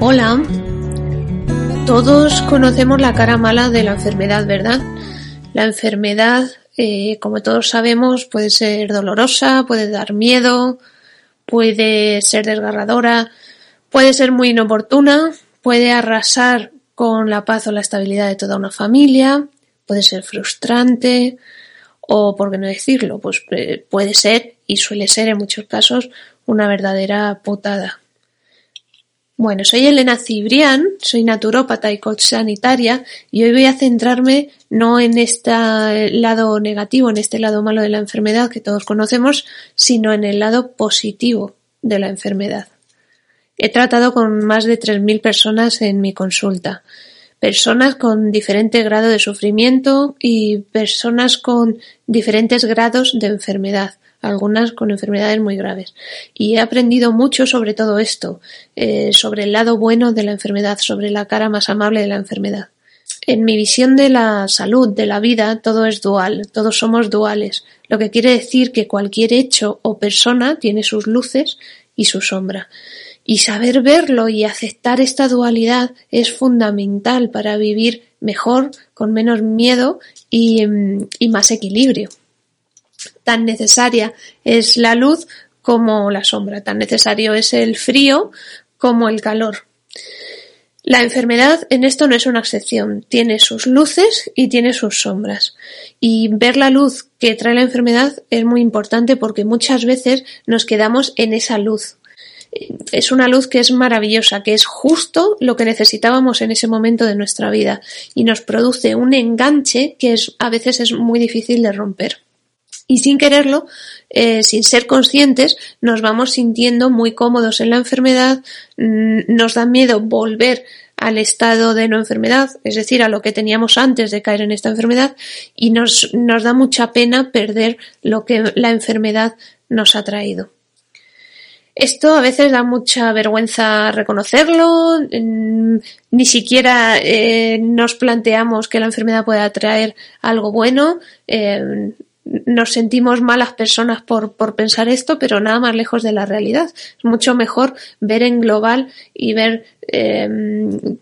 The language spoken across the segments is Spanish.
Hola. Todos conocemos la cara mala de la enfermedad, ¿verdad? La enfermedad, eh, como todos sabemos, puede ser dolorosa, puede dar miedo, puede ser desgarradora, puede ser muy inoportuna, puede arrasar con la paz o la estabilidad de toda una familia, puede ser frustrante o, por qué no decirlo, pues eh, puede ser y suele ser en muchos casos una verdadera putada. Bueno, soy Elena Cibrián, soy naturópata y coach sanitaria y hoy voy a centrarme no en este lado negativo, en este lado malo de la enfermedad que todos conocemos, sino en el lado positivo de la enfermedad. He tratado con más de 3.000 personas en mi consulta, personas con diferente grado de sufrimiento y personas con diferentes grados de enfermedad algunas con enfermedades muy graves. Y he aprendido mucho sobre todo esto, eh, sobre el lado bueno de la enfermedad, sobre la cara más amable de la enfermedad. En mi visión de la salud, de la vida, todo es dual, todos somos duales, lo que quiere decir que cualquier hecho o persona tiene sus luces y su sombra. Y saber verlo y aceptar esta dualidad es fundamental para vivir mejor, con menos miedo y mm, más equilibrio. Tan necesaria es la luz como la sombra, tan necesario es el frío como el calor. La enfermedad en esto no es una excepción, tiene sus luces y tiene sus sombras. Y ver la luz que trae la enfermedad es muy importante porque muchas veces nos quedamos en esa luz. Es una luz que es maravillosa, que es justo lo que necesitábamos en ese momento de nuestra vida y nos produce un enganche que a veces es muy difícil de romper y sin quererlo, eh, sin ser conscientes, nos vamos sintiendo muy cómodos en la enfermedad, mm, nos da miedo volver al estado de no enfermedad, es decir, a lo que teníamos antes de caer en esta enfermedad, y nos, nos da mucha pena perder lo que la enfermedad nos ha traído. Esto a veces da mucha vergüenza reconocerlo, mm, ni siquiera eh, nos planteamos que la enfermedad pueda traer algo bueno. Eh, nos sentimos malas personas por, por pensar esto, pero nada más lejos de la realidad. Es mucho mejor ver en global y ver eh,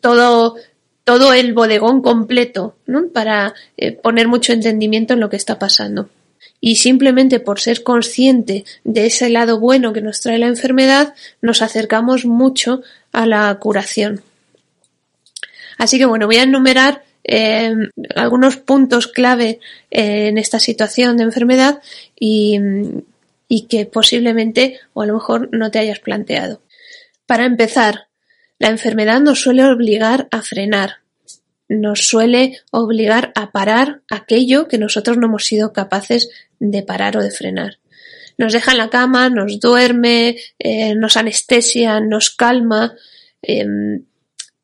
todo, todo el bodegón completo, ¿no? Para eh, poner mucho entendimiento en lo que está pasando. Y simplemente por ser consciente de ese lado bueno que nos trae la enfermedad, nos acercamos mucho a la curación. Así que bueno, voy a enumerar eh, algunos puntos clave eh, en esta situación de enfermedad y, que posiblemente o a lo mejor no te hayas planteado. Para empezar, la enfermedad nos suele obligar a frenar, nos suele obligar a parar aquello que nosotros no hemos sido capaces de parar o de frenar. Nos deja en la cama, nos duerme, eh, nos anestesia, nos calma.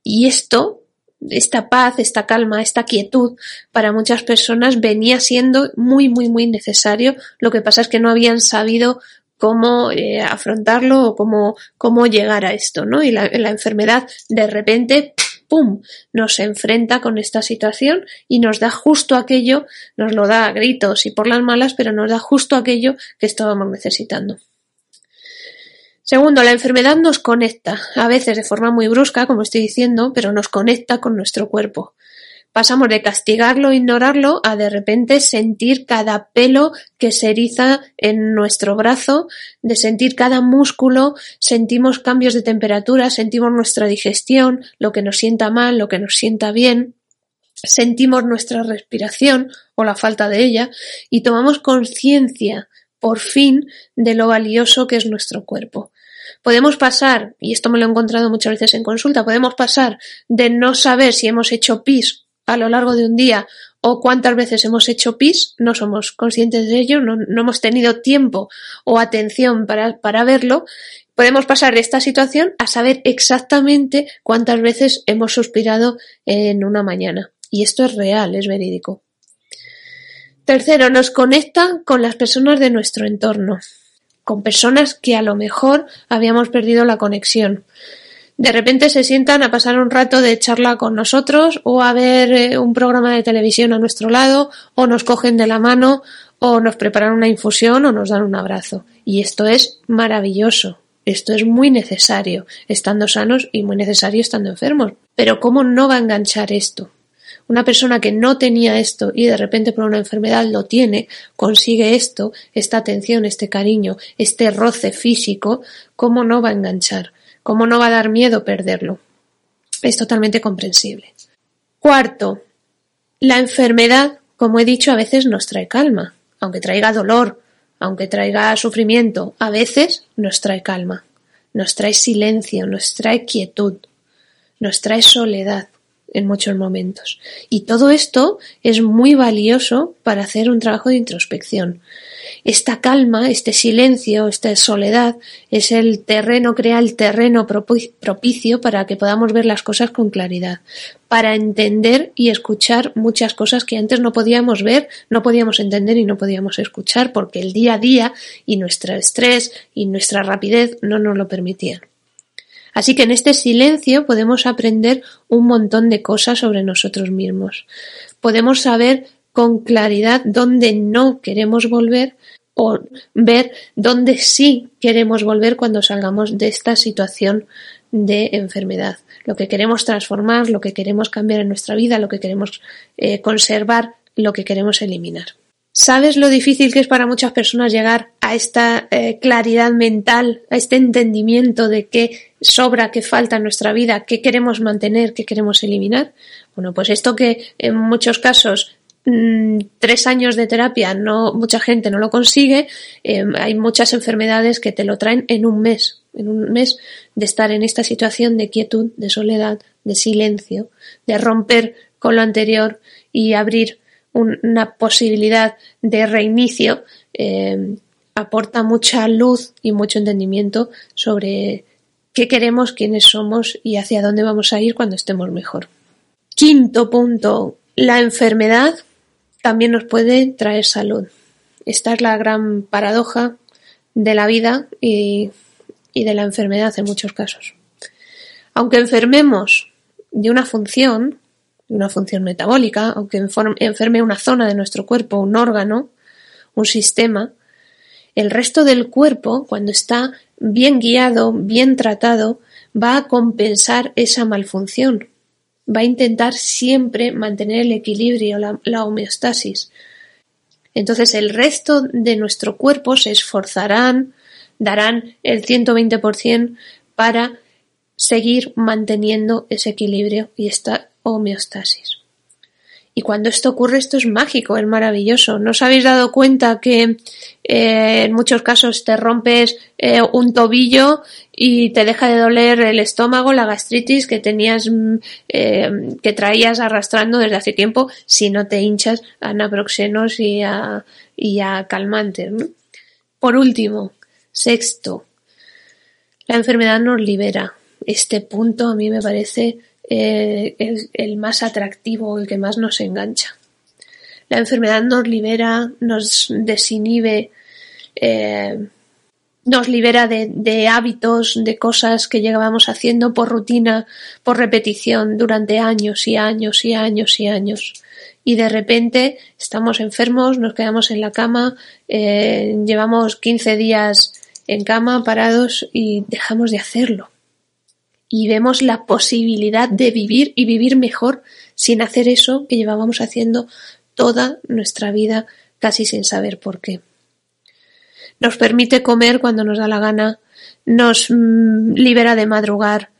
y esto esta paz, esta calma, esta quietud para muchas personas venía siendo muy, muy, muy necesario. Lo que pasa es que no habían sabido cómo eh, afrontarlo o cómo, cómo llegar a esto, ¿no? Y la, la enfermedad de repente, ¡pum!, nos enfrenta con esta situación y nos da justo aquello, nos lo da a gritos y por las malas, pero nos da justo aquello que estábamos necesitando. Segundo, la enfermedad nos conecta, a veces de forma muy brusca, como estoy diciendo, pero nos conecta con nuestro cuerpo. Pasamos de castigarlo ignorarlo a de repente sentir cada pelo que se eriza en nuestro brazo, de sentir cada músculo, sentimos cambios de temperatura, sentimos nuestra digestión, lo que nos sienta mal, lo que nos sienta bien, sentimos nuestra respiración o la falta de ella y tomamos conciencia por fin de lo valioso que es nuestro cuerpo. Podemos pasar, y esto me lo he encontrado muchas veces en consulta, podemos pasar de no saber si hemos hecho pis a lo largo de un día o cuántas veces hemos hecho pis, no somos conscientes de ello, no, hemos tenido tiempo o atención para, para verlo, podemos pasar de esta situación a saber exactamente cuántas veces hemos suspirado en una mañana. Y esto es real, es verídico. Tercero, nos conecta con las personas de nuestro entorno, con personas que a lo mejor habíamos perdido la conexión de repente se sientan a pasar un rato de charla con nosotros o a ver eh, un programa de televisión a nuestro lado o nos cogen de la mano o nos preparan una infusión o nos dan un abrazo. Y esto es maravilloso. Esto es muy necesario estando sanos y muy necesario estando enfermos. Pero ¿cómo no va a enganchar esto? Una persona que no tenía esto y de repente por una enfermedad lo tiene, consigue esto, esta atención, este cariño, este roce físico, ¿cómo no va a enganchar? ¿Cómo no va a dar miedo perderlo? Es totalmente comprensible. Cuarto, la enfermedad, como he dicho, a veces nos trae calma, aunque traiga dolor, aunque traiga sufrimiento, a veces nos trae calma, nos trae silencio, nos trae quietud, nos trae soledad en muchos momentos. Y todo esto es muy valioso para hacer un trabajo de introspección. Esta calma, este silencio, esta soledad es el terreno, crea el terreno propicio para que podamos ver las cosas con claridad, para entender y escuchar muchas cosas que antes no podíamos ver, no podíamos entender y no podíamos escuchar porque el día a día y nuestro estrés y nuestra rapidez no nos lo permitían. Así que en este silencio podemos aprender un montón de cosas sobre nosotros mismos. Podemos saber con claridad dónde no queremos volver o ver dónde sí queremos volver cuando salgamos de esta situación de enfermedad. Lo que queremos transformar, lo que queremos cambiar en nuestra vida, lo que queremos eh, conservar, lo que queremos eliminar. ¿Sabes lo difícil que es para muchas personas llegar a esta eh, claridad mental, a este entendimiento de qué sobra, qué falta en nuestra vida, qué queremos mantener, qué queremos eliminar? Bueno, pues esto que en muchos casos Mm, tres años de terapia no mucha gente no lo consigue em, hay muchas enfermedades que te lo traen en un mes en un mes de estar en esta situación de quietud de soledad de silencio de romper con lo anterior y abrir una posibilidad de reinicio em, aporta mucha luz y mucho entendimiento sobre qué queremos, quiénes somos y hacia dónde vamos a ir cuando estemos mejor. Quinto punto, la enfermedad también nos puede traer salud. Esta es la gran paradoja de la vida y, de la enfermedad en muchos casos. Aunque enfermemos de una función, una función metabólica, aunque enferme una zona de nuestro cuerpo, un órgano, un sistema, el resto del cuerpo, cuando está bien guiado, bien tratado, va a compensar esa malfunción va a intentar siempre mantener el equilibrio, la, homeostasis. Entonces el resto de nuestro cuerpo se esforzarán, darán el 120% para seguir manteniendo ese equilibrio y esta homeostasis. Y cuando esto ocurre, esto es mágico, es maravilloso. ¿No os habéis dado cuenta que eh, en muchos casos te rompes eh, un tobillo y te deja de doler el estómago, la gastritis que tenías, mm, eh, que traías arrastrando desde hace tiempo si no te hinchas a naproxenos y a, y a calmantes? Por último, sexto, la enfermedad nos libera. Este punto a mí me parece eh, el, más atractivo, el que más nos engancha. La enfermedad nos libera, nos desinhibe, eh, nos libera de, hábitos, de cosas que llegábamos haciendo por rutina, por repetición durante años y años y años y años. Y de repente estamos enfermos, nos quedamos en la cama, eh, llevamos 15 días en cama parados y dejamos de hacerlo y vemos la posibilidad de vivir y vivir mejor sin hacer eso que llevábamos haciendo toda nuestra vida casi sin saber por qué. Nos permite comer cuando nos da la gana, nos mm, libera de madrugar,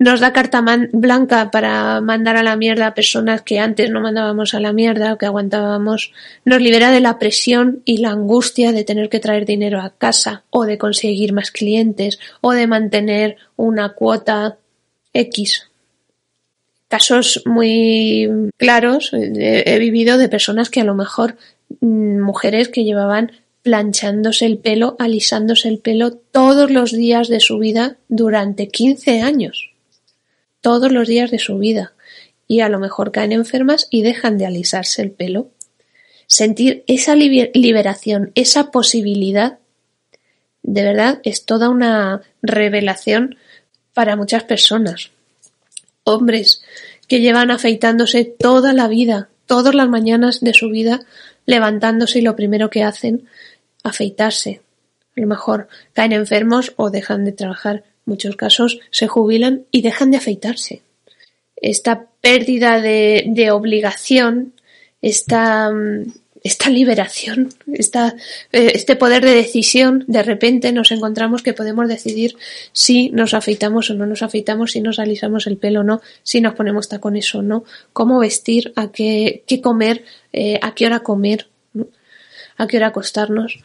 nos da carta blanca para mandar a la mierda a personas que antes no mandábamos a la mierda o que aguantábamos, nos libera de la presión y la angustia de tener que traer dinero a casa o de conseguir más clientes o de mantener una cuota X. casos muy claros he, vivido de personas que a lo mejor mm, mujeres que llevaban planchándose el pelo, alisándose el pelo todos los días de su vida durante 15 años. Todos los días de su vida. Y a lo mejor caen enfermas y dejan de alisarse el pelo. Sentir esa liberación, esa posibilidad, de verdad es toda una revelación para muchas personas. Hombres que llevan afeitándose toda la vida, todas las mañanas de su vida, levantándose y lo primero que hacen afeitarse. A lo mejor caen enfermos o dejan de trabajar. muchos casos se jubilan y dejan de afeitarse. Esta pérdida de, de obligación, esta, esta liberación, esta, eh, este poder de decisión, de repente nos encontramos que podemos decidir si nos afeitamos o no nos afeitamos, si nos alisamos el pelo o no, si nos ponemos tacones o no, cómo vestir, a qué, qué comer, eh, a qué hora comer, a qué hora acostarnos.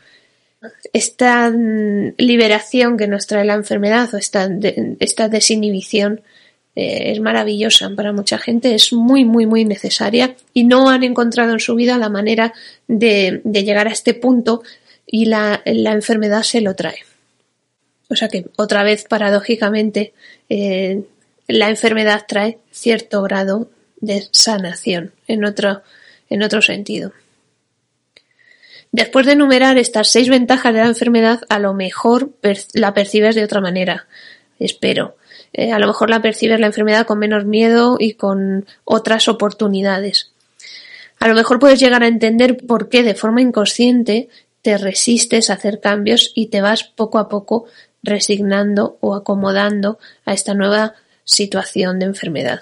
Esta mm, liberación que nos trae la enfermedad o esta, esta desinhibición eh, es maravillosa para mucha gente, es muy, muy, muy necesaria y no han encontrado en su vida la manera de, llegar a este punto y la, enfermedad se lo trae. O sea que, otra vez, paradójicamente, eh, la enfermedad trae cierto grado de sanación en otro, en otro sentido. Después de enumerar estas seis ventajas de la enfermedad, a lo mejor la percibes de otra manera. Espero. Eh, a lo mejor la percibes la enfermedad con menos miedo y con otras oportunidades. A lo mejor puedes llegar a entender por qué de forma inconsciente te resistes a hacer cambios y te vas poco a poco resignando o acomodando a esta nueva situación de enfermedad.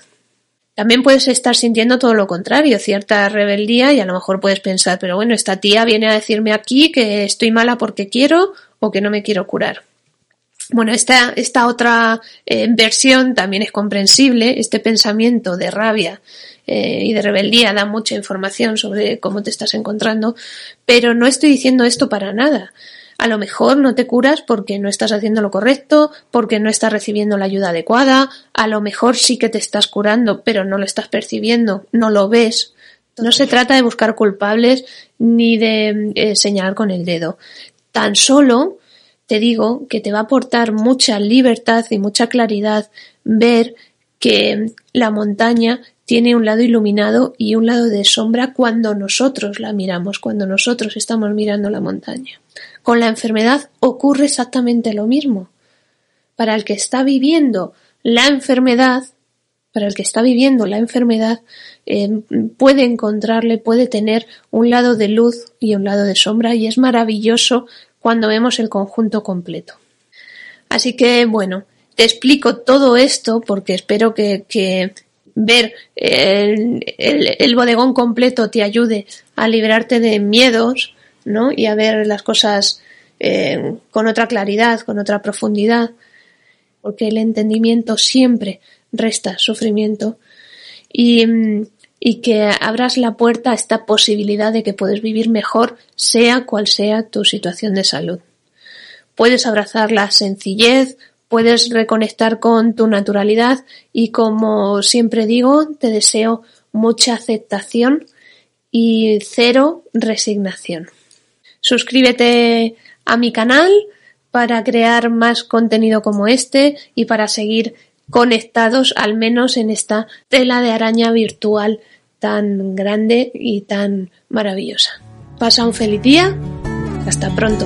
También puedes estar sintiendo todo lo contrario, cierta rebeldía y a lo mejor puedes pensar, pero bueno, esta tía viene a decirme aquí que estoy mala porque quiero o que no me quiero curar. Bueno, esta, esta otra eh, versión también es comprensible, este pensamiento de rabia eh, y de rebeldía da mucha información sobre cómo te estás encontrando, pero no estoy diciendo esto para nada. A lo mejor no te curas porque no estás haciendo lo correcto, porque no estás recibiendo la ayuda adecuada, a lo mejor sí que te estás curando, pero no lo estás percibiendo, no lo ves. No se trata de buscar culpables ni de eh, señalar con el dedo. Tan solo te digo que te va a aportar mucha libertad y mucha claridad ver que la montaña tiene un lado iluminado y un lado de sombra cuando nosotros la miramos, cuando nosotros estamos mirando la montaña. Con la enfermedad ocurre exactamente lo mismo. Para el que está viviendo la enfermedad, para el que está viviendo la enfermedad, eh, puede encontrarle, puede tener un lado de luz y un lado de sombra y es maravilloso cuando vemos el conjunto completo. Así que, bueno, te explico todo esto porque espero que, ver el, bodegón completo te ayude a librarte de miedos, ¿no? Y a ver las cosas eh, con otra claridad, con otra profundidad, porque el entendimiento siempre resta sufrimiento y, y que abras la puerta a esta posibilidad de que puedes vivir mejor, sea cual sea tu situación de salud. Puedes abrazar la sencillez, puedes reconectar con tu naturalidad y como siempre digo, te deseo mucha aceptación y cero resignación. Suscríbete a mi canal para crear más contenido como este y para seguir conectados al menos en esta tela de araña virtual tan grande y tan maravillosa. Pasa un feliz día. Hasta pronto.